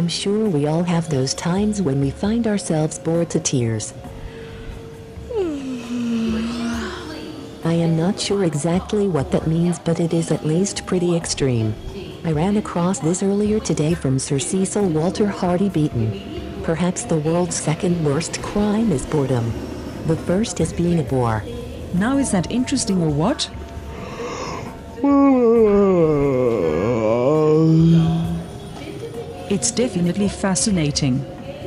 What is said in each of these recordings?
I'm sure we all have those times when we find ourselves bored to tears. I am not sure exactly what that means, but it is at least pretty extreme. I ran across this earlier today from Sir Cecil Walter Hardy Beaton. Perhaps the world's second worst crime is boredom. The first is being a bore. Now is that interesting or what? It's definitely fascinating.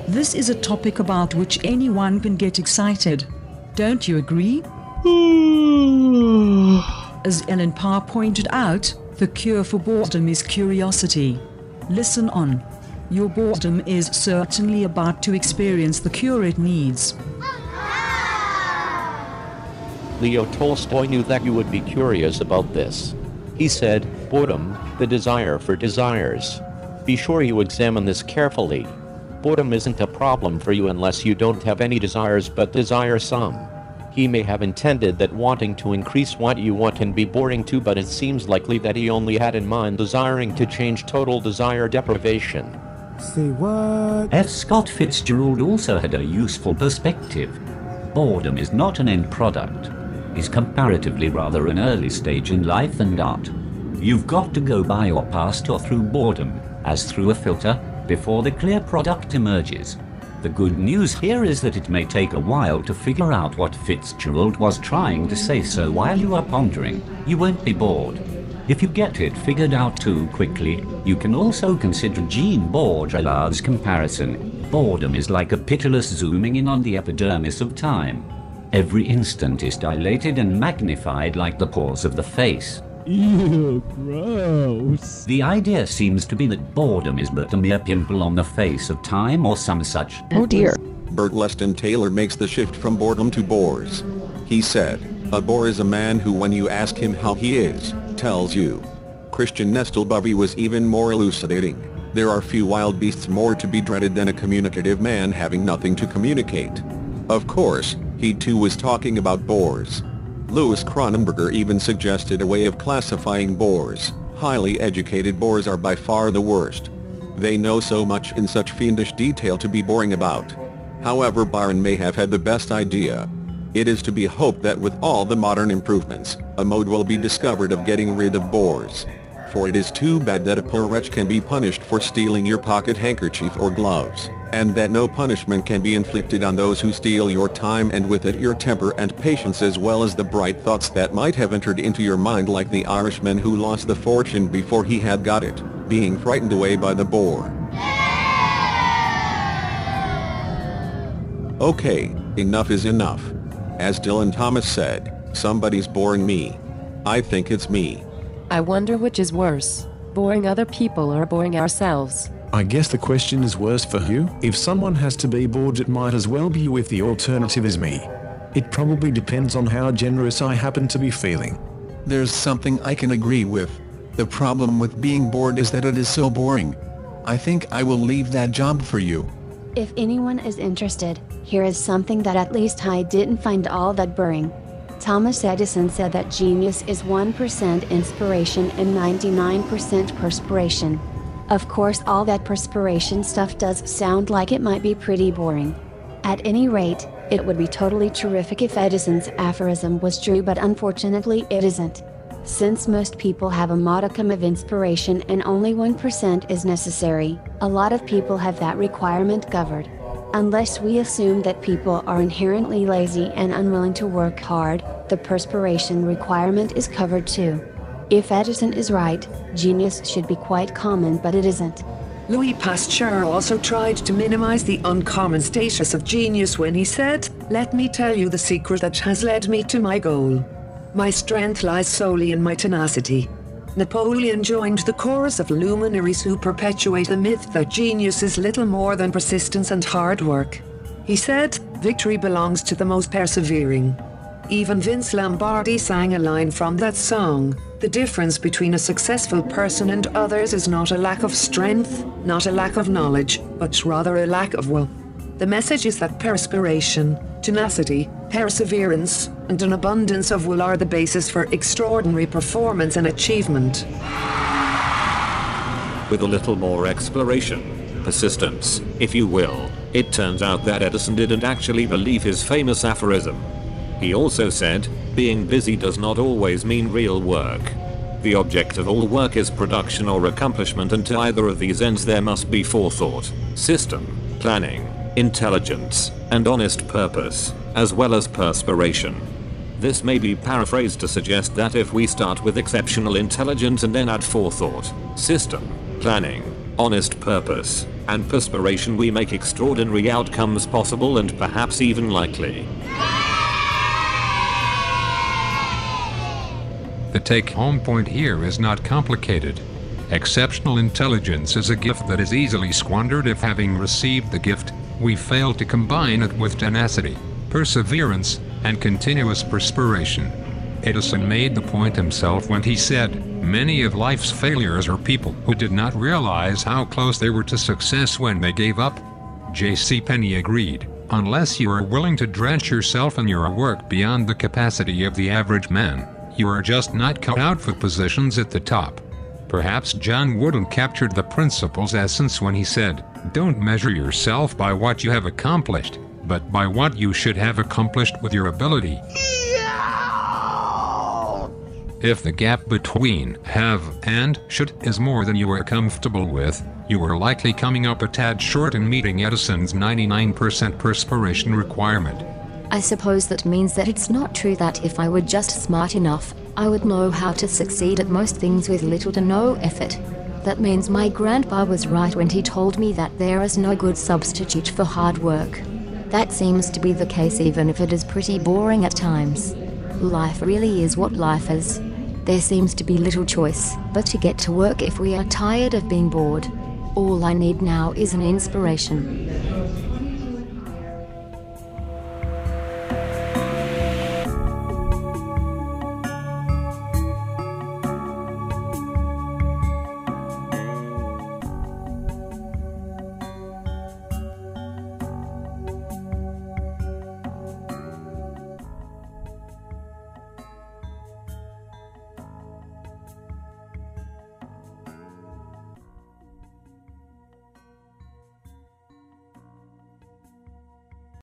This is a topic about which anyone can get excited. Don't you agree? As Ellen Parr pointed out, the cure for boredom is curiosity. Listen on. Your boredom is certainly about to experience the cure it needs. Leo Tolstoy knew that you would be curious about this. He said, Boredom, the desire for desires. Be sure you examine this carefully. Boredom isn't a problem for you unless you don't have any desires but desire some. He may have intended that wanting to increase what you want can be boring too, but it seems likely that he only had in mind desiring to change total desire deprivation. Say what? F. Scott Fitzgerald also had a useful perspective. Boredom is not an end product, is comparatively rather an early stage in life and art. You've got to go by or past or through boredom, as through a filter, before the clear product emerges. The good news here is that it may take a while to figure out what Fitzgerald was trying to say, so while you are pondering, you won't be bored. If you get it figured out too quickly, you can also consider Jean Baudrillard's comparison. Boredom is like a pitiless zooming in on the epidermis of time. Every instant is dilated and magnified like the pores of the face. Ew, gross. The idea seems to be that boredom is but a mere pimple on the face of time or some such. Oh dear. Bert Leston Taylor makes the shift from boredom to bores. He said, a bore is a man who when you ask him how he is, tells you. Christian Nestell Bovee was even more elucidating. There are few wild beasts more to be dreaded than a communicative man having nothing to communicate. Of course, he too was talking about bores. Louis Kronenberger even suggested a way of classifying bores. Highly educated bores are by far the worst. They know so much in such fiendish detail to be boring about. However Byron may have had the best idea. It is to be hoped that with all the modern improvements, a mode will be discovered of getting rid of bores. For it is too bad that a poor wretch can be punished for stealing your pocket handkerchief or gloves, and that no punishment can be inflicted on those who steal your time and with it your temper and patience as well as the bright thoughts that might have entered into your mind like the Irishman who lost the fortune before he had got it, being frightened away by the bore. Okay, enough is enough. As Dylan Thomas said, somebody's boring me. I think it's me. I wonder which is worse, boring other people or boring ourselves. I guess the question is worse for you. If someone has to be bored, it might as well be you if the alternative is me. It probably depends on how generous I happen to be feeling. There's something I can agree with. The problem with being bored is that it is so boring. I think I will leave that job for you. If anyone is interested, here is something that at least I didn't find all that boring. Thomas Edison said that genius is 1% inspiration and 99% perspiration. Of course, all that perspiration stuff does sound like it might be pretty boring. At any rate, it would be totally terrific if Edison's aphorism was true, but unfortunately, it isn't. Since most people have a modicum of inspiration and only 1% is necessary, a lot of people have that requirement covered. Unless we assume that people are inherently lazy and unwilling to work hard, the perspiration requirement is covered too. If Edison is right, genius should be quite common, but it isn't. Louis Pasteur also tried to minimize the uncommon status of genius when he said, Let me tell you the secret that has led me to my goal. My strength lies solely in my tenacity. Napoleon joined the chorus of luminaries who perpetuate the myth that genius is little more than persistence and hard work. He said, Victory belongs to the most persevering. Even Vince Lombardi sang a line from that song. The difference between a successful person and others is not a lack of strength, not a lack of knowledge, but rather a lack of will. The message is that perspiration, tenacity, perseverance, and an abundance of will are the basis for extraordinary performance and achievement. With a little more exploration, persistence, if you will. It turns out that Edison didn't actually believe his famous aphorism. He also said, being busy does not always mean real work. The object of all work is production or accomplishment and to either of these ends there must be forethought, system, planning, intelligence, and honest purpose, as well as perspiration. This may be paraphrased to suggest that if we start with exceptional intelligence and then add forethought, system, planning, honest purpose, and perspiration we make extraordinary outcomes possible and perhaps even likely. The take home point here is not complicated. Exceptional intelligence is a gift that is easily squandered if having received the gift, we fail to combine it with tenacity, perseverance, and continuous perspiration. Edison made the point himself when he said, Many of life's failures are people who did not realize how close they were to success when they gave up. J.C. Penney agreed, unless you are willing to drench yourself in your work beyond the capacity of the average man, you are just not cut out for positions at the top. Perhaps John Wooden captured the principle's essence when he said, Don't measure yourself by what you have accomplished, but by what you should have accomplished with your ability. If the gap between have and should is more than you are comfortable with, you are likely coming up a tad short in meeting Edison's 99% perspiration requirement. I suppose that means that it's not true that if I were just smart enough, I would know how to succeed at most things with little to no effort. That means my grandpa was right when he told me that there is no good substitute for hard work. That seems to be the case even if it is pretty boring at times. Life really is what life is. There seems to be little choice but to get to work if we are tired of being bored. All I need now is an inspiration.